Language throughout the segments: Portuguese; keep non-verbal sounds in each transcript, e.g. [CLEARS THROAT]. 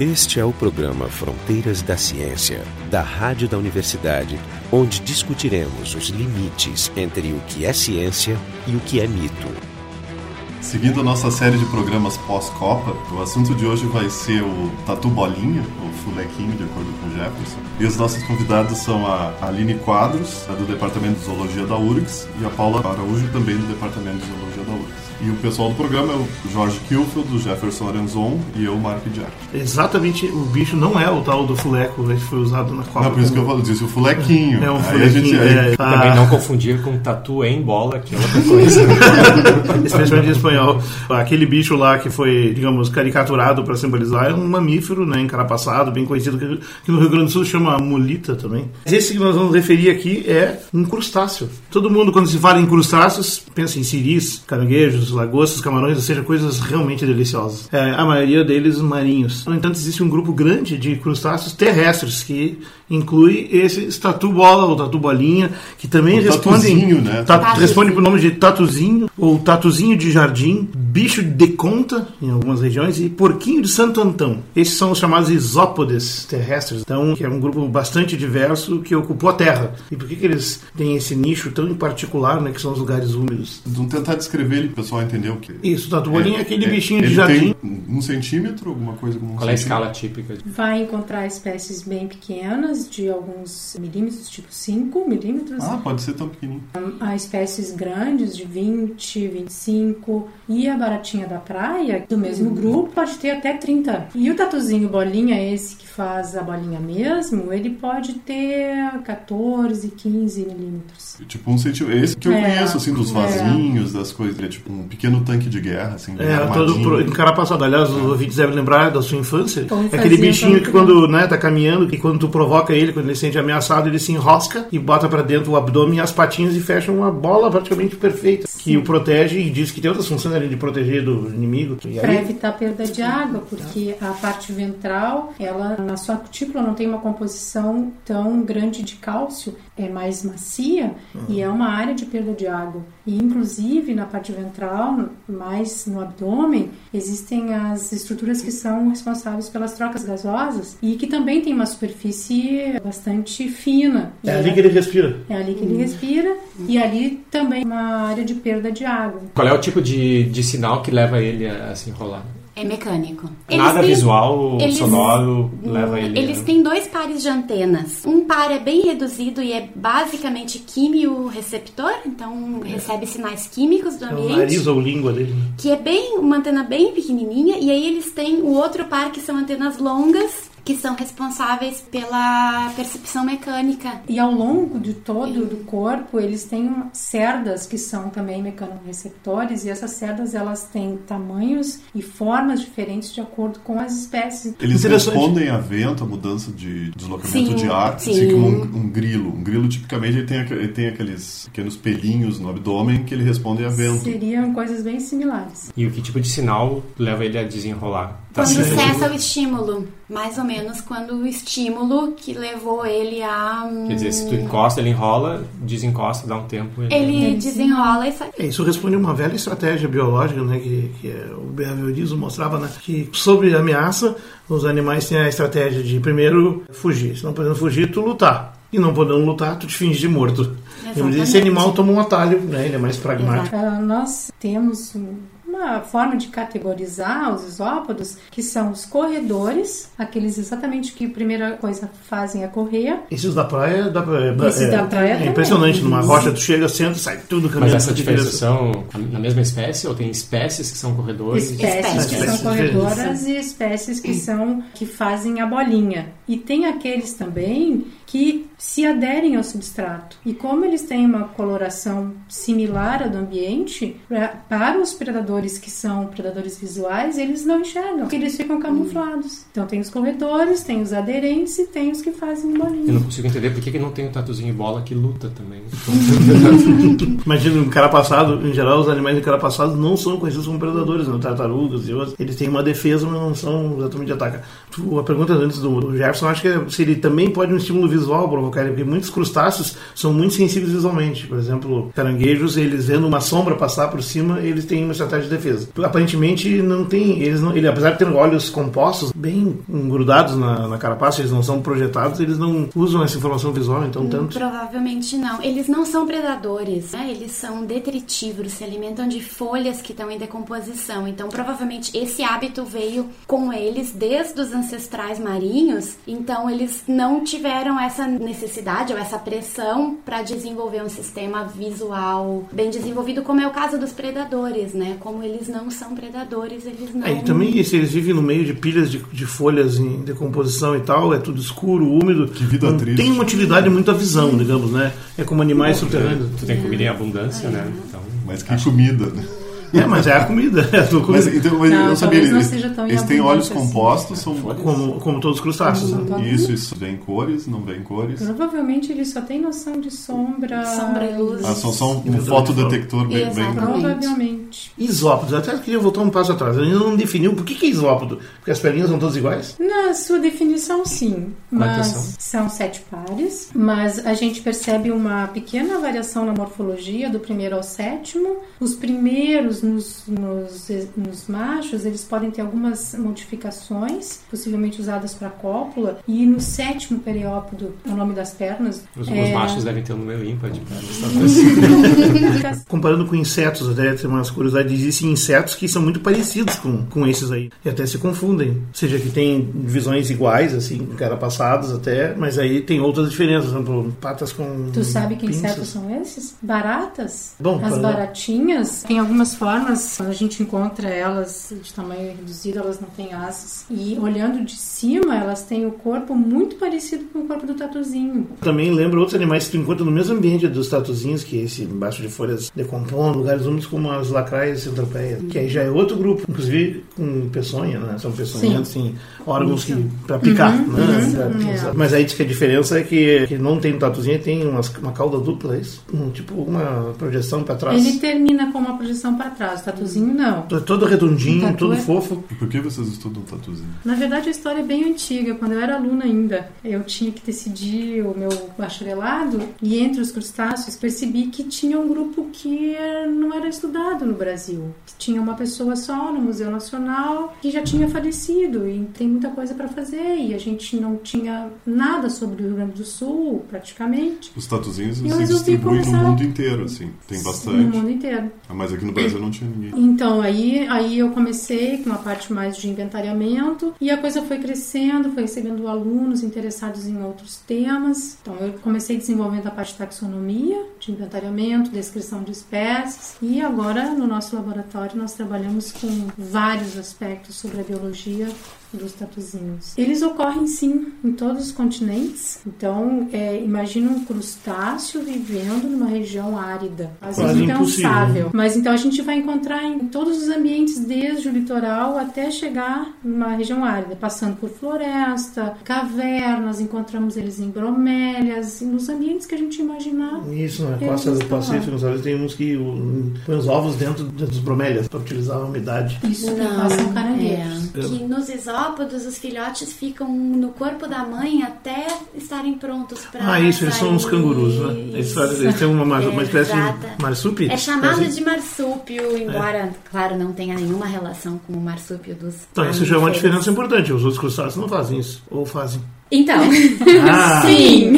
Este é o programa Fronteiras da Ciência, da Rádio da Universidade, onde discutiremos os limites entre o que é ciência e o que é mito. Seguindo a nossa série de programas pós-Copa, o assunto de hoje vai ser o Tatu Bolinha, ou Fulequinho, de acordo com Jefferson. E os nossos convidados são a Aline Quadros, do Departamento de Zoologia da URGS, e a Paula Araújo, também do Departamento de Zoologia da URGS. E o pessoal do programa é o Jorge Kilfield, o Jefferson Arenzon e eu, Mark Jack. Exatamente, o bicho não é o tal do fuleco que foi usado na Copa. Não, por isso que eu falo, disse o fulequinho. É um Aí a fulequinho. gente- aí- é, Também não confundir com tatu em bola, que é outra coisa. [LAUGHS] especialmente em espanhol. Aquele bicho lá que foi, digamos, caricaturado para simbolizar é um mamífero, né, encarapaçado, bem conhecido, que, no Rio Grande do Sul chama mulita também. Esse que nós vamos referir aqui é um crustáceo. Todo mundo, quando se fala em crustáceos, pensa em siris, caranguejos, lagostas, camarões, ou seja, coisas realmente deliciosas. É, a maioria deles marinhos. No entanto, existe um grupo grande de crustáceos terrestres que inclui esse tatu bola ou tatu bolinha, que também O respondem tatuzinho, né? Ta- Tatuzinho. responde por nome de tatuzinho ou tatuzinho de jardim, bicho de conta em algumas regiões e porquinho de Santo Antão. Esses são os chamados isópodes terrestres, então que é um grupo bastante diverso que ocupou a Terra. E por que, que eles têm esse nicho tão em particular, né, que são os lugares úmidos? Vamos tentar descrever ele o pessoal entender o que Isso, tatu bolinha é, aquele é, bichinho de ele jardim. Tem um centímetro, alguma coisa como um Qual é a centímetro? escala típica? Vai encontrar espécies bem pequenas, de alguns milímetros, tipo 5 milímetros. Ah, pode ser tão pequenininho. Há espécies grandes, de 20, 25. E a baratinha da praia, do mesmo grupo, pode ter até 30. E o tatuzinho bolinha, esse que faz a bolinha mesmo, ele pode ter 14, 15 milímetros. Tipo um centímetro. Esse que eu É, conheço, assim, dos é. vasinhos, das coisas. Ele é tipo um pequeno tanque de guerra, assim, É, todo armadinho. pro- encarapaçado. Aliás, os ouvintes devem lembrar da sua infância. Como É aquele bichinho quando que quando né, tá caminhando, que quando tu provoca ele, quando ele se sente ameaçado, ele se enrosca e bota pra dentro o abdômen e as patinhas e fecha uma bola praticamente perfeita. Que o protege e diz que tem outras funções além de proteger do inimigo. E Para aí, evitar perda de água, porque a parte ventral, ela na sua cutícula não tem uma composição tão grande de cálcio, é mais macia e é uma área de perda de água. E inclusive na parte ventral, mais no abdômen, existem as estruturas que são responsáveis pelas trocas gasosas e que também tem uma superfície bastante fina. é E ali que ele respira. é ali que ele respira e ali também uma área de perda de água. Qual é o tipo de, de sinal que leva ele a, se enrolar? É mecânico. Nada têm- visual, eles- sonoro, leva ele. Eles a- têm dois pares de antenas. Um par é bem reduzido e é basicamente quimio-receptor, então recebe sinais químicos do É o ambiente. nariz ou língua dele. que é bem uma antena bem pequenininha e aí eles têm o outro par que são antenas longas que são responsáveis pela percepção mecânica. E ao longo de todo do corpo, eles têm cerdas que são também mecanoreceptores e essas cerdas elas têm tamanhos e formas diferentes de acordo com as espécies. Eles respondem a vento, a mudança de deslocamento Sim, de ar, sim. assim como um, um grilo. Um grilo, tipicamente, ele tem, ele tem aqueles pequenos pelinhos no abdômen que ele responde a vento. Seriam coisas bem similares. E o que tipo de sinal leva ele a desenrolar? Tá Quando certo. cessa o estímulo, mais ou menos quando o estímulo que levou ele a hum, Quer dizer, se tu encosta, ele enrola, desencosta, dá um tempo. Ele... ele desenrola e sai. É, Isso responde a uma velha estratégia biológica, né, que, que é, o behaviorismo mostrava, né, que sobre ameaça, os animais têm a estratégia de primeiro fugir. Se não podendo fugir, tu lutar. E não podendo lutar, tu te finge de morto. Exatamente. Esse animal toma um atalho, né, ele é mais pragmático. Nós temos um- uma forma de categorizar os isópodos, que são os corredores, aqueles exatamente que a primeira coisa fazem é correr. Esses da praia, dá pra, é, Esses é, da praia é também. impressionante. Numa rocha, tu chega, senta, sai tudo caminhando. Mas essa na diferenciação na mesma espécie ou tem espécies que são corredores? Espécies que Espécies são diferentes. corredoras e espécies que são que fazem a bolinha. E tem aqueles também que se aderem ao substrato. E como eles têm uma coloração similar à do ambiente, pra- para os predadores que são predadores visuais, eles não enxergam, porque eles ficam camuflados. Então tem os corredores, tem os aderentes e tem os que fazem Eu bolinha. não consigo entender por que, que não tem o tatuzinho bola que luta também. [LAUGHS] Imagina um cara passado, em geral, os animais encarapaçados não são conhecidos como predadores, né? tartarugas e outros. Eles têm uma defesa, mas não são exatamente de ataque. A pergunta antes do, do Jefferson, acho que é se ele também pode um estímulo visual visual provocar ele, porque muitos crustáceos são muito sensíveis visualmente. Por exemplo, caranguejos, eles vendo uma sombra passar por cima, eles têm uma estratégia de defesa. Aparentemente não tem, eles não, ele, apesar de ter olhos compostos bem grudados na, na carapaça, eles não são projetados, eles não usam essa informação visual, então tanto. Provavelmente não. Eles não são predadores, né? Eles são detritívoros, se alimentam de folhas que estão em decomposição. Então, provavelmente esse hábito veio com eles desde os ancestrais marinhos. Então, eles não tiveram essa necessidade ou essa pressão para desenvolver um sistema visual bem desenvolvido, como é o caso dos predadores, né? Como eles não são predadores, eles não. É, e também se eles vivem no meio de pilhas de, de folhas em decomposição e tal, é tudo escuro, úmido. Que vida não triste. tem uma utilidade muito à visão, digamos, né? É como animais subterrâneos. Tu tem comida em abundância, né? Então, Mas que comida, né? [LAUGHS] É, mas é a comida. É a tua Mas, comida. então, mas Não, eu sabia, talvez não eles, seja tão em eles têm olhos assim. compostos, são... Como, como todos os crustáceos. né? Uhum. Isso, isso vem cores, não vem cores. Provavelmente ele só tem noção de sombra. Sombra e luz. Ah, são só um, um Detector. fotodetector bem, bem... Exatamente. Provavelmente. Isópodos. Eu até queria voltar um passo atrás. A gente não definiu por que, que é isópodo. Porque as pelinhas são todas iguais? Na sua definição, sim. Mas são sete pares. Mas a gente percebe uma pequena variação na morfologia do primeiro ao sétimo. Os primeiros, nos, nos, nos machos, eles podem ter algumas modificações, possivelmente usadas para cópula. E no sétimo periópodo, o nome das pernas. os, é- os machos devem ter um número ímpar de pernas. [LAUGHS] Comparando com insetos, até tem umas curiosidades. Existem insetos que são muito parecidos com, com esses aí. E até se confundem. Ou seja, que tem visões iguais, assim, passadas até, mas aí tem outras diferenças. Por exemplo, patas com. Tu sabe que pinças. insetos são esses? Baratas. Bom, As para- baratinhas tem algumas formas, quando a gente encontra elas de tamanho reduzido, elas não têm asas. E olhando de cima, elas têm o corpo muito parecido com o corpo do tatuzinho. Também lembra outros animais que tu encontra no mesmo ambiente dos tatuzinhos, que é esse embaixo de folhas decompondo, lugares úmidos como as lacraias e centropeias, que aí já é outro grupo, inclusive com peçonha, né? São peçonhentos, assim, órgãos que para picar, né? Pra- É. Mas aí diz que a diferença é que, que não tem tatuzinho, tem umas, uma cauda dupla, é isso? Um, tipo uma projeção para trás. Ele termina com uma projeção para trás, o tatuzinho não. É Todo redondinho, Tatu todo é- fofo. E por que vocês estudam tatuzinho? Na verdade, a história é bem antiga. Quando eu era aluna ainda, eu tinha que decidir o meu bacharelado e entre os crustáceos percebi que tinha um grupo que não era estudado no Brasil. Tinha uma pessoa só no Museu Nacional que já tinha falecido e tem muita coisa para fazer e a gente não tinha nada sobre o Rio Grande do Sul, praticamente, Os tatuzinhos se distribuem no mundo inteiro, assim. Tem no bastante. mundo inteiro. Ah, Mas aqui no Brasil não tinha ninguém. Então, aí, aí eu comecei com uma parte mais de inventariamento e a coisa foi crescendo, foi recebendo alunos interessados em outros temas. Então, eu comecei desenvolvendo a parte de taxonomia, de inventariamento, descrição de espécies e agora no nosso laboratório nós trabalhamos com vários aspectos sobre a biologia dos tatuzinhos. Eles ocorrem sim em todos os continentes. Então, é, imagina um crustáceo vivendo numa região árida. Às vezes Quase impossível, impensável. né? Mas então a gente vai encontrar em todos os ambientes, desde o litoral até chegar numa região árida, passando por floresta, cavernas, encontramos eles em bromélias, nos ambientes que a gente imaginar. Isso, na Eles costa do. Pacífico, às vezes tem uns que um, põem os ovos dentro dos bromélias para utilizar a umidade. Isso que façam caranguejos. é, que nos isópodos os filhotes ficam no corpo da mãe até estarem prontos para Ah, isso, eles são uns cangurus, né? Eles, eles têm uma, uma espécie Exata. de marsúpio. É chamado Assim. de marsúpio, embora, claro, não tenha nenhuma relação com o marsúpio dos Então, isso já é uma diferença importante. Os outros crustáceos não fazem isso. Ou fazem. Então, Ah, [LAUGHS] sim.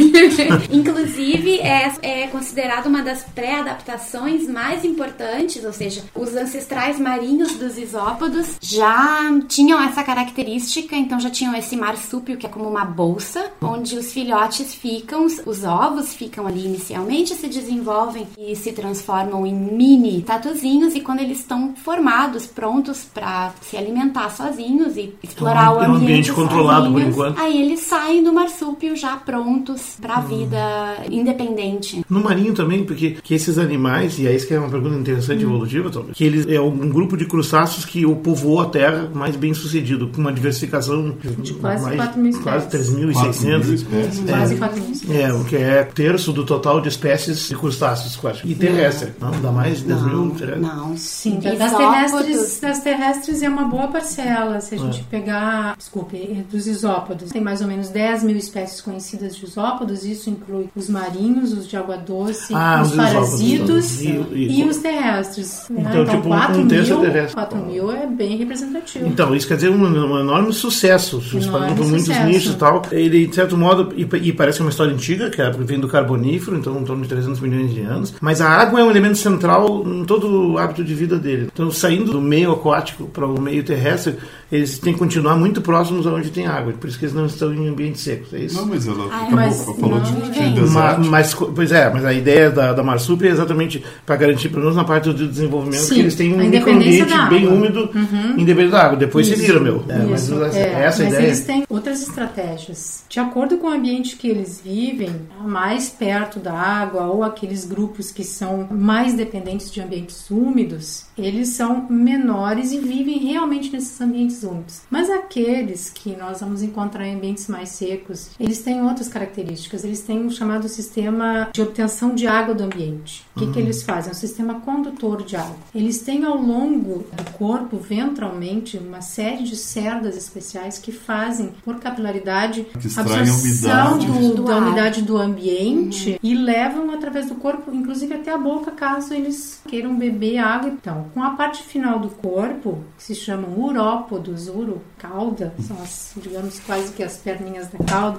Inclusive, é, é considerado uma das pré-adaptações mais importantes, ou seja, os ancestrais marinhos dos isópodos já tinham essa característica, então já tinham esse marsúpio, que é como uma bolsa, onde os filhotes ficam, os- os ovos ficam ali inicialmente, se desenvolvem e se transformam em mini tatuzinhos, e quando eles estão formados, prontos para se alimentar sozinhos e explorar um- o é um ambiente, ambiente controlado por enquanto. Aí eles saem do marsúpio já prontos para a Hum. vida independente. No marinho também, porque que esses animais, e é isso que é uma pergunta interessante Hum. evolutiva, talvez, que eles é um grupo de crustáceos que o povoou a Terra mais bem sucedido, com uma diversificação De quase mais, 4 mil quase espécies. 3.600. espécies. Quase 4 mil. É, o que é terço do total de espécies de crustáceos, quase. E terrestre. Não, dá mais de 10 mil terrestres. Não, Sim, Isópodos. das terrestres, das terrestres é uma boa parcela. Se a gente É. pegar, desculpe, dos isópodos, tem mais ou menos 10 mil espécies conhecidas de isópodos, isso inclui os marinhos, os de água doce, Ah, os os parasitos então. e, E- e- os terrestres. né? Então, tipo, um 4 terço é mil, terrestre. 4 mil é bem representativo. Então, isso quer dizer um, um enorme sucesso. Se espalhando por muitos nichos e tal. Ele, de certo modo, e, e parece uma história antiga, que é- vem do Carbonífero, então em torno de 300 milhões de anos. Mas a água é um elemento central em todo o hábito de vida dele. Então, saindo do meio aquático para o meio terrestre, eles têm que continuar muito próximos aonde tem água. Por isso que eles não estão em ambientes secos. É isso? Não, mas ela Ai, acabou, mas falou de, não, de deserto. mas, co- pois é, mas a ideia da, da Marsupia é exatamente para garantir, pelo menos na parte do desenvolvimento, Sim, que eles têm um microambiente bem úmido, independente da água. Depois se Isso, vira, meu. É, mas essa, é. essa é a Mas ideia. eles têm outras estratégias. De acordo com o ambiente que eles vivem, mais perto da água ou aqueles grupos que são mais dependentes de ambientes úmidos, eles são menores e vivem realmente nesses ambientes úmidos. Mas aqueles que nós vamos encontrar em ambientes mais secos, eles têm outras características. Eles têm o chamado sistema de obtenção de água do ambiente. O que, que eles fazem? É um sistema condutor de água. Eles têm ao longo do corpo, ventralmente, uma série de cerdas especiais que fazem, por capilaridade, a absorção umidade. do- Do da ar. umidade do ambiente e levam através do corpo, inclusive até a boca, caso eles queiram beber água. Então, com a parte final do corpo, que se chamam urópodos, uro, cauda, são as, digamos, quase que as perninhas da cauda,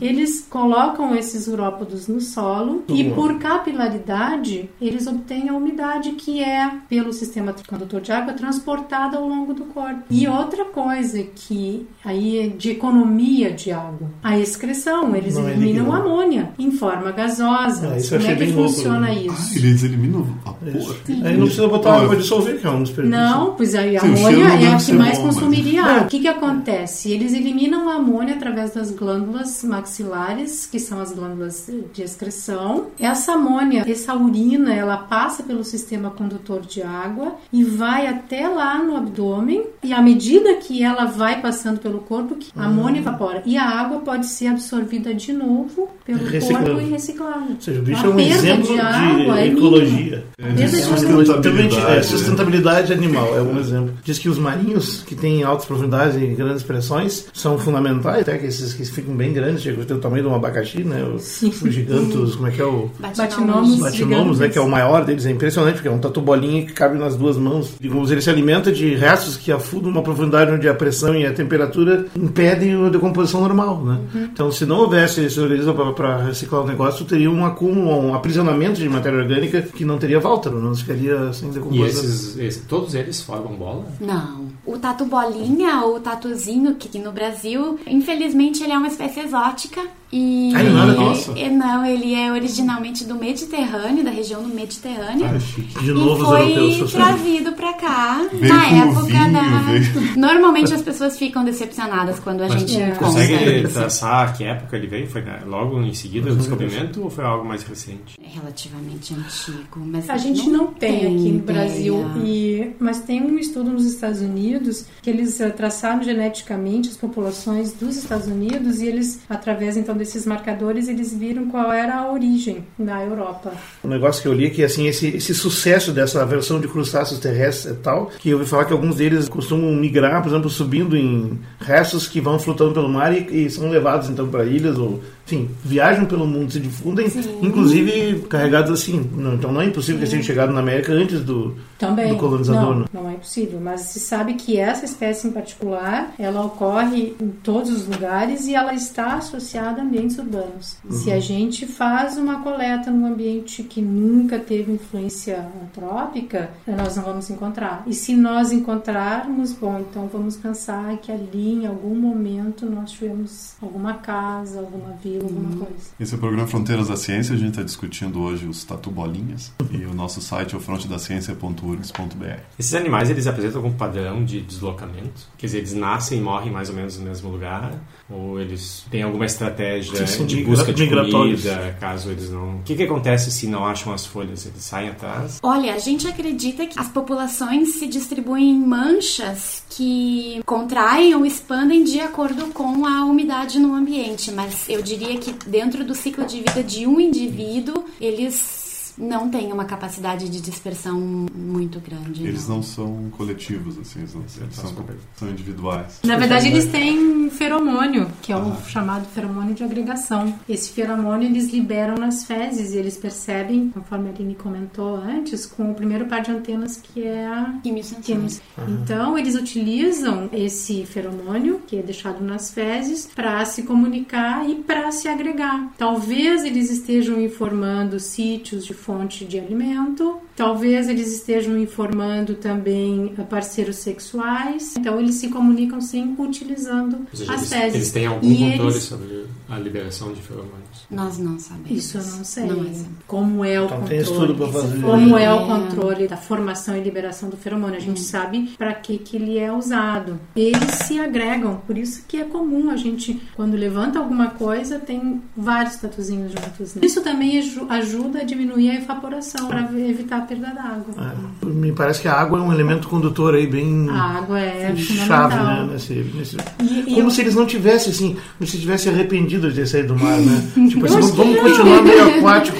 eles colocam esses urópodos no solo e por capilaridade eles obtêm a umidade que é, pelo sistema condutor de água, transportada ao longo do corpo. E outra coisa que aí é de economia de água, a excreção, eles Não é eliminam líquido. amônia em forma gasosa. Ah, isso Como é que bem louco, funciona né? isso? Ah, eles eliminam vapor. Aí não precisa botar água para dissolver, que é um desperdício. Não, pois aí a amônia é a que mais mas- consumiria. O que, que acontece? Eles eliminam a amônia através das glândulas maxilares, que são as glândulas de excreção. Essa amônia, essa urina, ela passa pelo sistema condutor de água e vai até lá no abdômen. E à medida que ela vai passando pelo corpo, que a amônia evapora. E a água pode ser absorvida de novo pelo Reciclando. corpo e reciclada. Ou seja, o bicho A é um exemplo de de, água é ecologia. É, de de sustentabilidade. É, sustentabilidade animal é um exemplo. Diz que os marinhos, que têm altas profundidades e grandes pressões, são fundamentais, até que esses que ficam bem grandes, chegam a ter o tamanho de um abacaxi, né? Os, os gigantos, como é que é o... Batinomos. Batinomos, né, que é o maior deles, é impressionante, porque é um tatu bolinha que cabe nas duas mãos. Digamos, ele se alimenta de restos que afundam uma profundidade onde a pressão e a temperatura impedem a decomposição normal, né? Então, se não houvesse esse organismo para reciclar o negócio, teria um acúmulo, um aprisionamento de matéria orgânica que não teria volta, não ficaria sem E decomposição. esses, esse- todos eles formam bola? Não. Tatu bolinha ou tatuzinho, que no Brasil, infelizmente ele é uma espécie exótica. E Ai, nada disso. e- não, ele é originalmente do Mediterrâneo, da região do Mediterrâneo. Ah, chique. De novo, e foi trazido pra cá Veio na época vinho, da. veio- Normalmente as pessoas ficam decepcionadas quando a Mas gente É. encontra. Consegue traçar que época ele veio? Foi logo em seguida do descobrimento ou foi algo mais recente? É relativamente antigo, mas A gente não tem aqui no. Brasil, e, mas tem um estudo nos Estados Unidos que eles eh, traçaram geneticamente as populações dos Estados Unidos e eles, através então desses marcadores, eles viram qual era a origem na Europa. Um negócio que eu li é que assim, esse, esse sucesso dessa versão de crustáceos terrestres e tal, que eu ouvi falar que alguns deles costumam migrar, por exemplo, subindo em restos que vão flutuando pelo mar e, e são levados então para ilhas ou enfim, viajam pelo mundo, se difundem, inclusive carregados assim. Não, então não é impossível que eles tenham chegado na América antes do, Também. do colonizador. Não, né? não é impossível, mas se sabe que essa espécie em particular, ela ocorre em todos os lugares e ela está associada a ambientes urbanos. Se a gente faz uma coleta num ambiente que nunca teve influência antrópica, nós não vamos encontrar. E se nós encontrarmos, bom, então vamos pensar que ali em algum momento nós tivemos alguma casa, alguma vila, alguma coisa. Esse é o programa Fronteiras da Ciência. A gente está discutindo hoje os tatu bolinhas. E o nosso site é o frontedaciencia.urgs.br. Esses animais eles apresentam algum padrão de deslocamento? Quer dizer, eles nascem e morrem mais ou menos no mesmo lugar? Ou eles têm alguma estratégia Sim, de busca de comida, caso eles não... O que, que acontece se não acham as folhas? Eles saem atrás? Olha, a gente acredita que as populações se distribuem em manchas que contraem ou expandem de acordo com a umidade no ambiente, mas eu diria que dentro do ciclo de vida de um indivíduo, eles não têm uma capacidade de dispersão muito grande. Eles não são coletivos, assim, eles, não- eles são, são individuais. Na verdade, eles têm feromônio, que é o chamado feromônio de agregação. Esse feromônio eles liberam nas fezes e eles percebem, conforme a Aline comentou antes, com o primeiro par de antenas que é a Quimiosensores. quimos. Então, eles utilizam esse feromônio, que é deixado nas fezes, para se comunicar e para se agregar. Talvez eles estejam informando sítios de fonte de alimento, talvez eles estejam informando também a parceiros sexuais. Então, eles se comunicam sim utilizando seja, as eles, fezes. eles têm algum E controle eles- sobre a liberação de feromônios. Nós não sabemos. Isso eu não sei. Não é. Como é o Então controle? Como é o controle da formação e liberação do feromônio? A gente sabe para que que ele é usado. Eles se agregam, por isso que é comum a gente quando levanta alguma coisa tem vários tatuzinhos juntos. né? Isso também aju- ajuda a diminuir a evaporação para evitar a perda d'água. É, me parece que a água é um elemento condutor aí bem A água é chave, né? Nesse, nesse... E- e Como eu- se eles não tivessem, assim, como se tivesse arrependido de ter saído do mar, né? [LAUGHS] tipo assim, vamos, que vamos não. continuar meio aquático.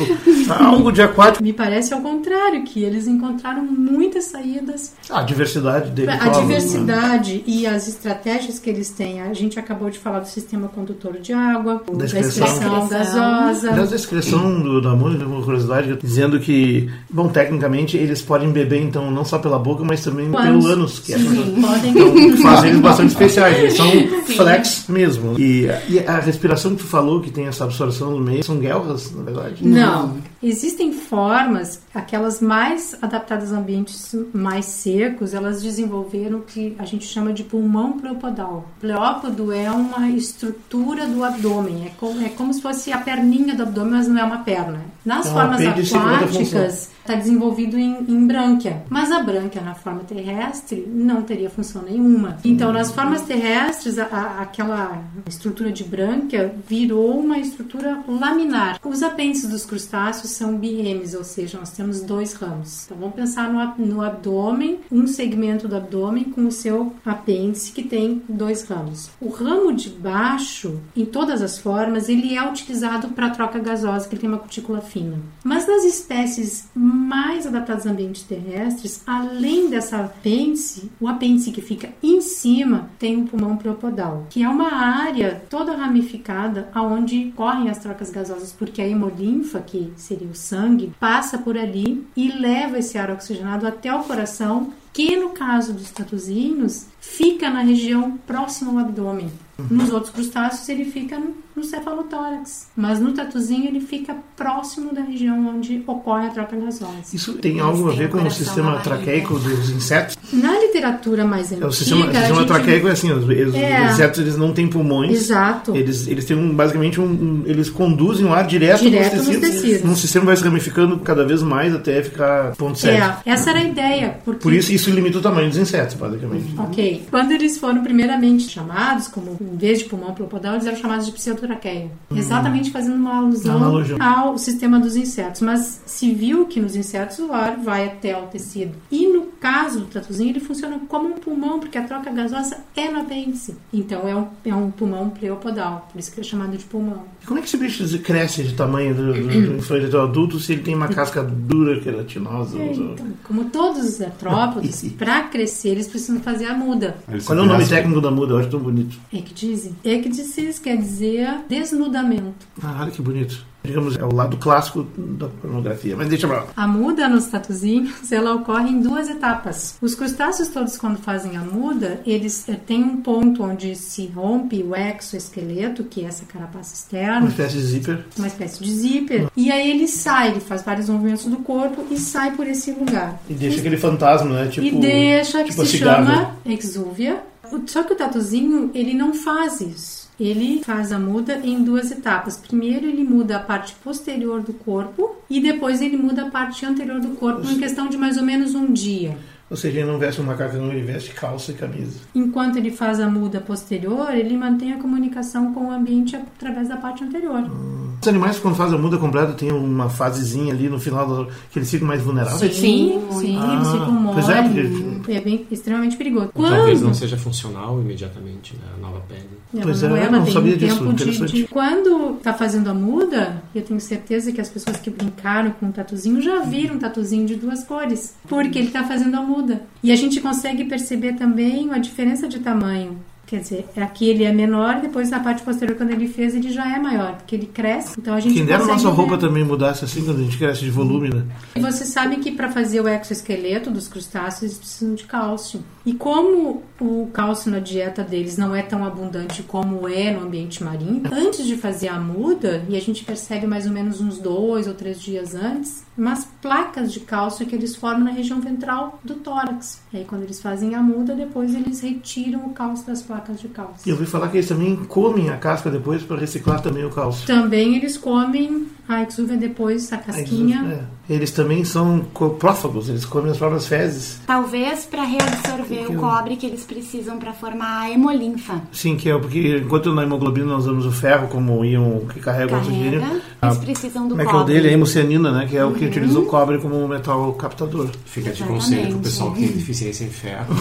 [LAUGHS] Algo de aquático. Me parece ao contrário, que eles encontraram muitas saídas A diversidade dele. A né? diversidade e as estratégias que eles têm. A gente acabou de falar do sistema condutor de água, da excreção. excreção Da gasosa. Aliás, a descrição do, da música, uma curiosidade, dizendo que, bom, tecnicamente eles podem beber, então, não só pela boca, mas também pelo ânus, que é Sim, podem. Então, faz eles bastante especiais. Eles são [LAUGHS] flex mesmo. E, e a respiração que tu falou, que tem essa absorção no meio, são guelras, na verdade? Não. Existem formas, aquelas mais adaptadas a ambientes mais secos, elas desenvolveram o que a gente chama de pulmão pleopodal. Pleópodo é uma estrutura do abdômen, é como, é como se fosse a perninha do abdômen, mas não é uma perna. Nas um formas aquáticas, está desenvolvido em, em brânquia. Mas a brânquia na forma terrestre não teria função nenhuma. Então, nas formas terrestres, a- a- aquela estrutura de brânquia virou uma estrutura laminar. Os apêndices dos crustáceos são birremes, ou seja, nós temos dois ramos. Então, vamos pensar no, no abdômen, um segmento do abdômen com o seu apêndice que tem dois ramos. O ramo de baixo, em todas as formas, ele é utilizado para troca gasosa, que ele tem uma cutícula fina. Mas nas espécies mais adaptadas a ambientes terrestres, além dessa apêndice, o apêndice que fica em cima tem um pulmão preopodal, que é uma área toda ramificada aonde correm as trocas gasosas, porque a hemolinfa, que seria o sangue, passa por ali e leva esse ar oxigenado até o coração, que no caso dos tatuzinhos fica na região próxima ao abdômen. Nos outros crustáceos ele fica no, no cefalotórax, mas no tatuzinho ele fica próximo da região onde ocorre a troca gasosa. Isso tem Eles algo a ver com o sistema traqueico dos insetos? Na literatura mais É, antiga, o sistema, o a sistema gente- traqueico é assim, os, É. os insetos eles não têm pulmões. Exato. Eles, eles têm um, basicamente um, um- Eles conduzem o ar direto, Direto nos nos tecidos. tecidos. Um sistema vai se ramificando cada vez mais até ficar ponto certo. É, essa era a ideia. Porque Por isso, isso limita o tamanho dos insetos, basicamente. Ok. Quando eles foram primeiramente chamados, como em vez de pulmão plopodal, eles eram chamados de pseudotraqueia. Exatamente fazendo uma alusão ao sistema dos insetos. Mas se viu que nos insetos o ar vai até o tecido. E no caso do tatuzinho, ele funciona como um pulmão, porque a troca gasosa é no apêndice. Então é um, é um pulmão pleopodal. Por isso que é chamado de pulmão. E como é que esse bicho cresce de tamanho do, do, do [CLEARS THROAT] adulto se ele tem uma casca dura, queratinosa? É, então, como todos os artrópodes, [LAUGHS] para crescer eles precisam fazer a muda. Qual é o nome técnico da muda? Eu acho tão bonito. Ecdise. Ecdices quer dizer desnudamento. Ah, olha que bonito. Digamos, é o lado clássico da pornografia. Mas deixa pra lá. A muda nos tatuzinhos, ela ocorre em duas etapas. Os crustáceos todos, quando fazem a muda, eles eh, têm um ponto onde se rompe o exoesqueleto, que é essa carapaça Uma externa, espécie de zíper. uma espécie de zíper, e aí ele sai, ele faz vários movimentos do corpo e sai por esse lugar. E deixa aquele fantasma, né? Tipo, e deixa, que tipo a se chama exúvia. Só que o tatuzinho, ele não faz isso. Ele faz a muda em duas etapas. Primeiro, ele muda a parte posterior do corpo e depois ele muda a parte anterior do corpo em questão de mais ou menos um dia. Ou seja, ele não veste um macacão, ele veste calça e camisa. Enquanto ele faz a muda posterior, ele mantém a comunicação com o ambiente através da parte anterior. Os animais, quando fazem a muda completa, tem uma fasezinha ali no final do, que eles ficam mais vulneráveis? Sim, sim, Ah, eles ficam pois é, porque- É bem extremamente perigoso. Talvez não Quando seja funcional imediatamente, né? A nova pele. ela Pois não é, é, ela não tem sabia um disso, tempo de, de- Quando tá fazendo a muda, eu tenho certeza que as pessoas que brincaram com o tatuzinho já viram um tatuzinho de duas cores, porque ele tá fazendo a muda. E a gente consegue perceber também a diferença de tamanho. Quer dizer, aqui ele é menor, depois na parte posterior, quando ele fez, ele já é maior, porque ele cresce. Então a gente Quem dera a nossa roupa ver. também mudasse assim quando a gente cresce de volume, né? E Você sabe que para fazer o exoesqueleto dos crustáceos eles precisam de cálcio. E como o cálcio na dieta deles não é tão abundante como é no ambiente marinho, antes de fazer a muda, e a gente percebe mais ou menos uns dois ou três dias antes, umas placas de cálcio que eles formam na região ventral do tórax. E aí quando eles fazem a muda, depois eles retiram o cálcio das placas de E cálcio. eu ouvi falar que eles também comem a casca depois para reciclar também o cálcio. Também eles comem a exúvia depois, a casquinha. É. Eles também são coprófagos, eles comem as próprias fezes. Talvez para reabsorver o cobre que eles precisam para formar a hemolinfa. Sim, que é porque enquanto na hemoglobina nós usamos o ferro como íon que carrega o oxigênio, Carrega, a, eles precisam do como é que é o cobre. dele? A hemocianina, né? Que é o que utiliza o cobre como metal captador. Fica de conselho pro pessoal que tem deficiência em ferro.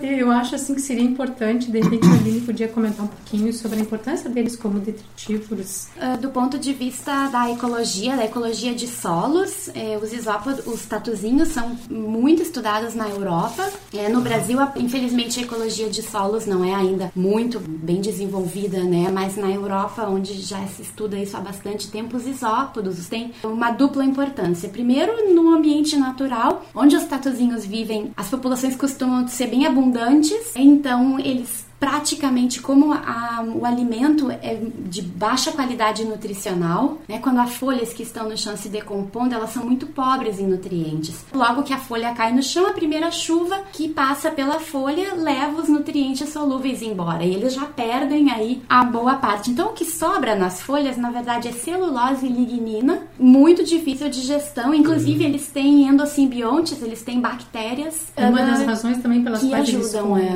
Eu acho assim que seria importante, de repente a Aline podia comentar um pouquinho sobre a importância deles como detritívoros. Ah, do ponto de vista da ecologia, da ecologia de solos, eh, os isópodos, os tatuzinhos são muito estudados na Europa. Eh, no Brasil, a- infelizmente, a ecologia de solos não é ainda muito bem desenvolvida, né? Mas na Europa, onde já se estuda isso há bastante tempo, os isópodos têm uma dupla importância. Primeiro, no ambiente natural, onde os tatuzinhos vivem, as populações costumam ser bem abundantes, então eles praticamente como a- o alimento é de baixa qualidade nutricional, né? Quando as folhas que estão no chão se decompondo, elas são muito pobres em nutrientes. Logo que a folha cai no chão, a primeira chuva que passa pela folha leva os nutrientes solúveis embora e eles já perdem aí a boa parte. Então o que sobra nas folhas, na verdade, é celulose e lignina, muito difícil de gestão. Inclusive eles têm endosimbiontes, eles têm bactérias. Uma ah, das razões também pelas que quais eles ajudam, comem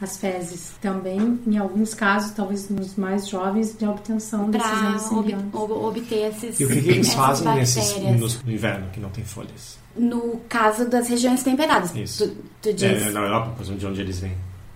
é. as fezes. Também, em alguns casos, talvez nos mais jovens, de obtenção desses para endosimbiontes. obter esses E o que, que eles fazem nesses, no, no inverno, que não tem folhas? No caso das regiões temperadas, Isso. tu, tu diz, É, na Europa, pois, de onde eles vêm.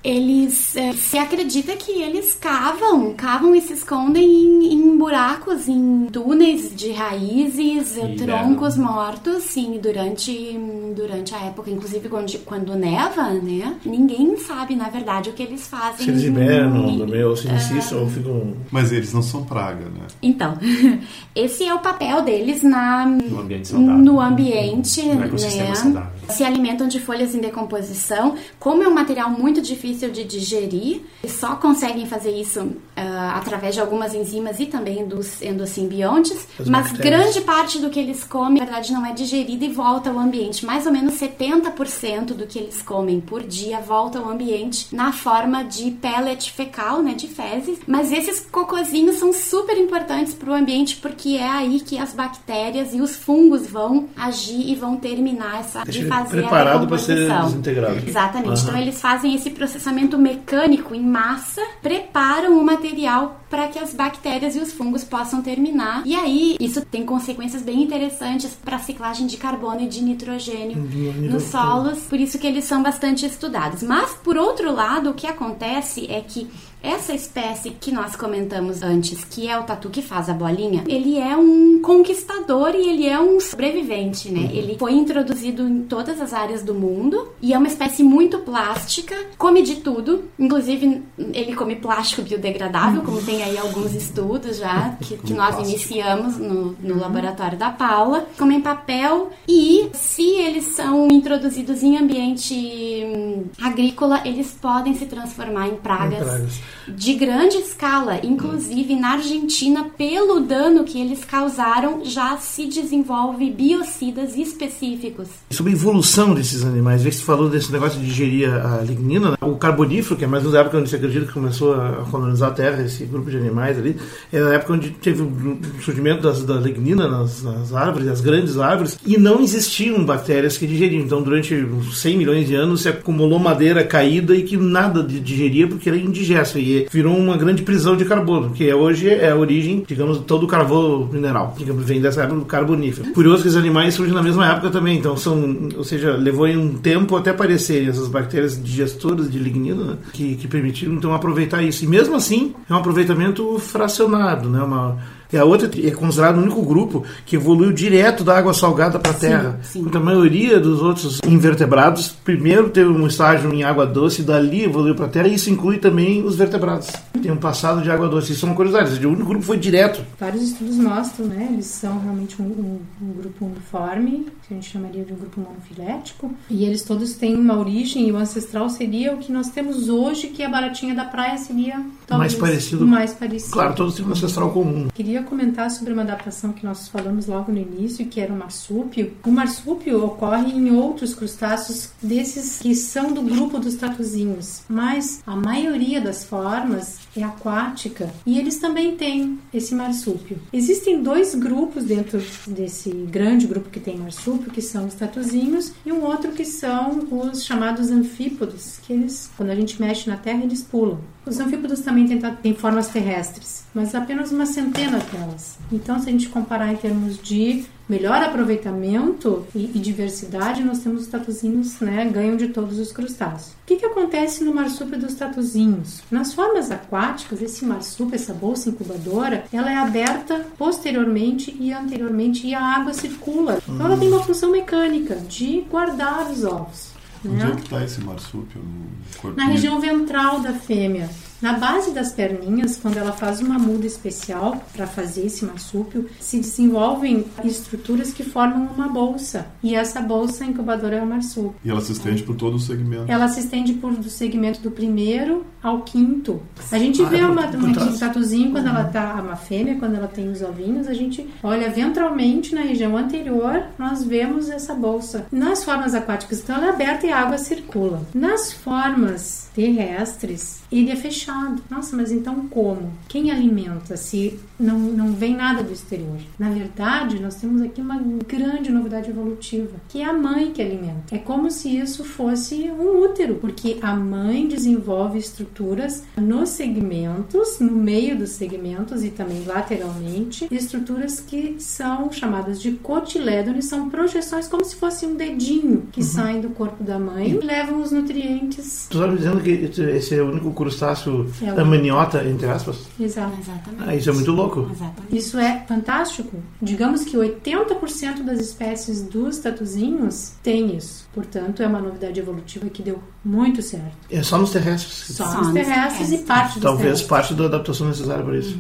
Eles é, se acredita que eles cavam, cavam e se escondem em, em buracos, em túneis de raízes, E troncos mortos, sim, durante durante a época, inclusive quando, quando neva, né? Ninguém sabe, na verdade, o que eles fazem. Se eles hibernam, em- no meio, se incistam ou ficam. Mas eles não são praga, né? Então, [LAUGHS] esse é o papel deles na No ambiente saudável. no ambiente, No ecossistema né? saudável. Se alimentam de folhas em decomposição. Como é um material muito difícil de digerir, só conseguem fazer isso ah, através de algumas enzimas e também dos endosimbiontes. As mas bactérias. grande parte do que eles comem, na verdade, não é digerido e volta ao ambiente. Mais ou menos 70% do que eles comem por dia volta ao ambiente na forma de pellet fecal, né, de fezes. Mas esses cocozinhos são super importantes para o ambiente porque é aí que as bactérias e os fungos vão agir e vão terminar essa Deixa de fazer preparado para ser desintegrado. Exatamente. Aham. Então eles fazem esse processamento mecânico em massa, preparam o material para que as bactérias e os fungos possam terminar. E aí isso tem consequências bem interessantes para a ciclagem de carbono e de nitrogênio Uhum. nos solos, por isso que eles são bastante estudados. Mas por outro lado, o que acontece é que essa espécie que nós comentamos antes, que é o tatu que faz a bolinha, ele é um conquistador e ele é um sobrevivente, né? Ele foi introduzido em todas as áreas do mundo e é uma espécie muito plástica, come de tudo, inclusive ele come plástico biodegradável, como tem aí alguns estudos já que, que nós iniciamos no, no laboratório da Paula, comem papel e se eles são introduzidos em ambiente hum, agrícola, eles podem se transformar em pragas. Pragas. De grande escala, inclusive na Argentina, pelo dano que eles causaram, já se desenvolve biocidas específicos. Sobre a evolução desses animais, você falou desse negócio de digerir a lignina, né? o carbonífero, que é mais ou menos a época onde se acredita que começou a colonizar a Terra, esse grupo de animais ali, é a época onde teve o surgimento das, da lignina nas, nas árvores, as grandes árvores, e não existiam bactérias que digeriam. Então, durante uns 100 milhões de anos, se acumulou madeira caída e que nada digeria porque era indigesto. E virou uma grande prisão de carbono, que é hoje é a origem, digamos, todo o carvão mineral, digamos, vem dessa época do carbonífero. Curioso que os animais surgem na mesma época também, então são, ou seja, levou um tempo até aparecerem essas bactérias digestoras de lignino né, que, que permitiram então aproveitar isso. E mesmo assim, é um aproveitamento fracionado, né? Uma, e a outra é considerado o único grupo que evoluiu direto da água salgada para a terra. sim. Porque a maioria dos outros invertebrados primeiro teve um estágio em água doce e dali evoluiu para a terra. E isso inclui também os vertebrados. Tem um passado de água doce. Isso é uma curiosidade. O único grupo foi direto. Vários estudos mostram, né? Eles são realmente um, um- um grupo uniforme, que a gente chamaria de um grupo monofilético. E eles todos têm uma origem e o ancestral seria o que nós temos hoje, que a baratinha da praia seria talvez, Mais parecido. mais parecido. Claro, todos têm um ancestral comum. Queria comentar sobre uma adaptação que nós falamos logo no início, que era o marsúpio. O marsúpio ocorre em outros crustáceos desses que são do grupo dos tatuzinhos, mas a maioria das formas é aquática e eles também têm esse marsúpio. Existem dois grupos dentro desse grande grupo que tem marsúpio, que são os tatuzinhos, e um outro que são os chamados anfípodos, que eles, quando a gente mexe na terra, eles pulam. Os anfípodos também têm, têm formas terrestres, mas apenas uma centena delas. Então, se a gente comparar em termos de melhor aproveitamento e, e diversidade, nós temos os tatuzinhos, né, ganham de todos os crustáceos. O que, que acontece no marsúpio dos tatuzinhos? Nas formas aquáticas, esse marsúpio, essa bolsa incubadora, ela é aberta posteriormente e anteriormente e a água circula. Então, ela tem uma função mecânica de guardar os ovos. Onde né? é que está esse marsúpio no corpo? Na região ventral da fêmea. Na base das perninhas, quando ela faz uma muda especial para fazer esse marsúpio, se desenvolvem estruturas que formam uma bolsa. E essa bolsa incubadora é o marsúpio. E ela se estende por todo o segmento. Ela se estende por do segmento do primeiro ao quinto. A gente Ah, vê é uma, uma tatuzinho quando ela tá uma fêmea, quando ela tem os ovinhos, a gente olha ventralmente na região anterior, nós vemos essa bolsa. Nas formas aquáticas, então ela é aberta e a água circula. Nas formas terrestres, ele é fechado. Nossa, mas então como? Quem alimenta se não, não vem nada do exterior? Na verdade, nós temos aqui uma grande novidade evolutiva, que é a mãe que alimenta. É como se isso fosse um útero, porque a mãe desenvolve estruturas nos segmentos, no meio dos segmentos e também lateralmente, estruturas que são chamadas de cotilédones, são projeções como se fosse um dedinho que saem do corpo da mãe e levam os nutrientes. Tu está me dizendo que esse é o único crustáceo É o- amaniota, entre aspas? Exato. Exatamente. Ah, isso é muito louco. Exatamente. Isso é fantástico. Digamos que 80% das espécies dos tatuzinhos têm isso. Portanto, é uma novidade evolutiva que deu muito certo. É só nos terrestres. Só, Só nos terrestres e parte dos Talvez terrestres. parte da adaptação necessária para isso.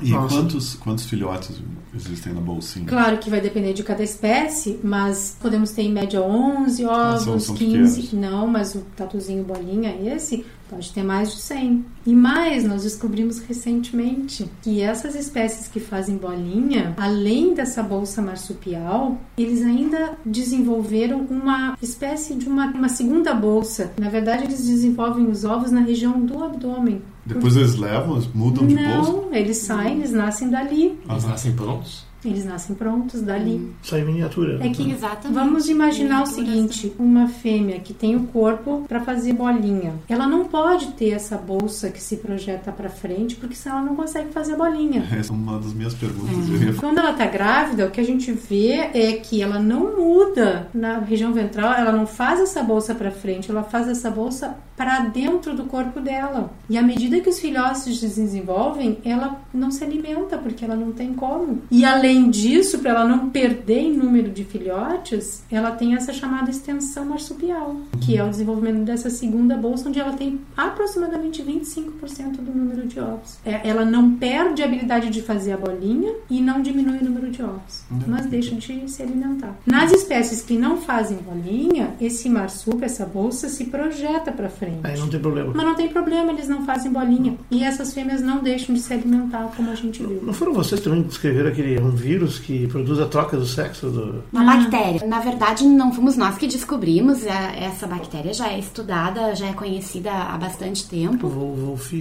E Nossa. quantos, quantos filhotes existem na bolsinha? Claro que vai depender de cada espécie, mas podemos ter em média 11 Ah, ovos, são- são 15. pequenos. Não, mas o tatuzinho bolinha, esse, pode ter mais de 100. E mais, nós descobrimos recentemente que essas espécies que fazem bolinha, além dessa bolsa marsupial, eles ainda desenvolveram uma espécie de uma, uma segunda bolsa. Na verdade, eles desenvolvem os ovos na região do abdômen. Depois eles levam, eles mudam de bolsa? Não, eles saem, eles nascem dali. Eles nascem prontos? Eles nascem prontos dali. Em miniatura. É que Exatamente. Vamos imaginar o seguinte: uma fêmea que tem o corpo para fazer bolinha. Ela não pode ter essa bolsa que se projeta para frente, porque senão ela não consegue fazer bolinha. [LAUGHS] Essa é uma das minhas perguntas. Eu ia Quando ela tá grávida, o que a gente vê é que ela não muda na região ventral, ela não faz essa bolsa para frente, ela faz essa bolsa para dentro do corpo dela. E à medida que os filhotes se desenvolvem, ela não se alimenta porque ela não tem como. E além disso, para ela não perder em número de filhotes, ela tem essa chamada extensão marsupial, que é o desenvolvimento dessa segunda bolsa, onde ela tem aproximadamente 25% do número de ovos. É, ela não perde a habilidade de fazer a bolinha e não diminui o número de ovos, mas deixa de se alimentar. Nas espécies que não fazem bolinha, esse marsúpio, essa bolsa, se projeta para frente. Aí não tem problema. Mas não tem problema, eles não fazem bolinha. E essas fêmeas não deixam de se alimentar, como a gente viu. Não foram vocês também que escreveram aquele um vírus que produz a troca do sexo do... Uma bactéria. Na verdade, não fomos nós que descobrimos. É, essa bactéria já é estudada, já é conhecida há bastante tempo. Wolf...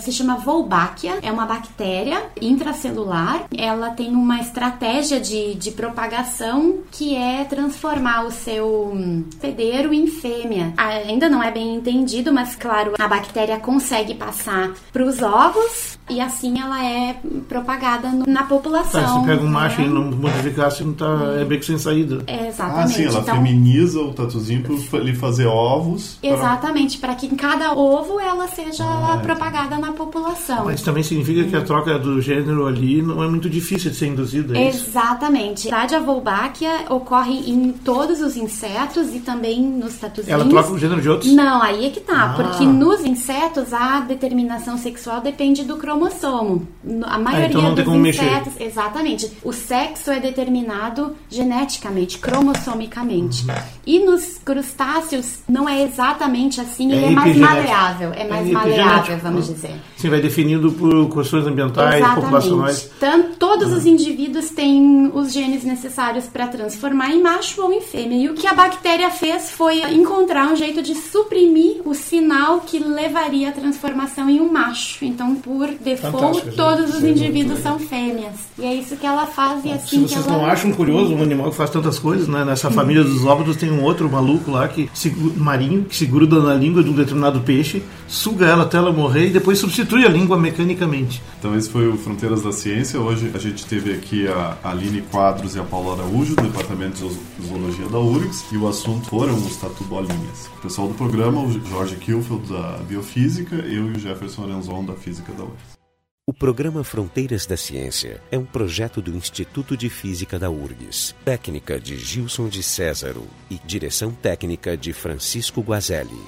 Se chama Wolbachia. É uma bactéria intracelular. Ela tem uma estratégia de, de propagação que é transformar o seu hospedeiro em fêmea. Ainda não é bem entendido, mas claro, a bactéria consegue passar para os ovos e assim ela é propagada no, na população. Pega um né? macho e não modificasse, não tá, é bem que sem saída. É, exatamente. Ah, sim, ela então, feminiza o tatuzinho para ele fazer ovos. Exatamente, para que em cada ovo ela seja Ah, propagada na população. Mas também significa que a troca do gênero ali não é muito difícil de ser induzida, é? Exatamente. A a Wolbachia ocorre em todos os insetos e também nos tatuzinhos. Ela troca o gênero de outros? Não, aí é que tá. Ah. Porque nos insetos a determinação sexual depende do cromossomo. A maioria então não tem dos como mexer. insetos. O sexo é determinado geneticamente, cromossomicamente. E nos crustáceos não é exatamente assim, É ele é mais maleável. É mais É maleável, vamos dizer. Sim, vai definido por questões ambientais, populacionais. Tanto, todos os indivíduos têm os genes necessários para transformar em macho ou em fêmea. E o que a bactéria fez foi encontrar um jeito de suprimir o sinal que levaria à transformação em um macho. Então, por default, Fantástico, todos os indivíduos são fêmeas. E é isso que ela faz e Se assim que vocês ela... não acham curioso um animal que faz tantas coisas, né? Nessa família dos óbidos tem um outro maluco lá que se, marinho que se gruda na língua de um determinado peixe, suga ela até ela morrer e depois substitui a língua mecanicamente. Então esse foi o Fronteiras da Ciência. Hoje a gente teve aqui a Aline Quadros e a Paula Araújo, do Departamento de Zo- Zoologia da URGS, e o assunto foram os tatu bolinhas. O pessoal do programa, o Jorge Kilfield da Biofísica, eu e o Jefferson Arenzon da Física da URGS. O programa Fronteiras da Ciência é um projeto do Instituto de Física da URGS, técnica de Gilson de Césaro e direção técnica de Francisco Guazelli.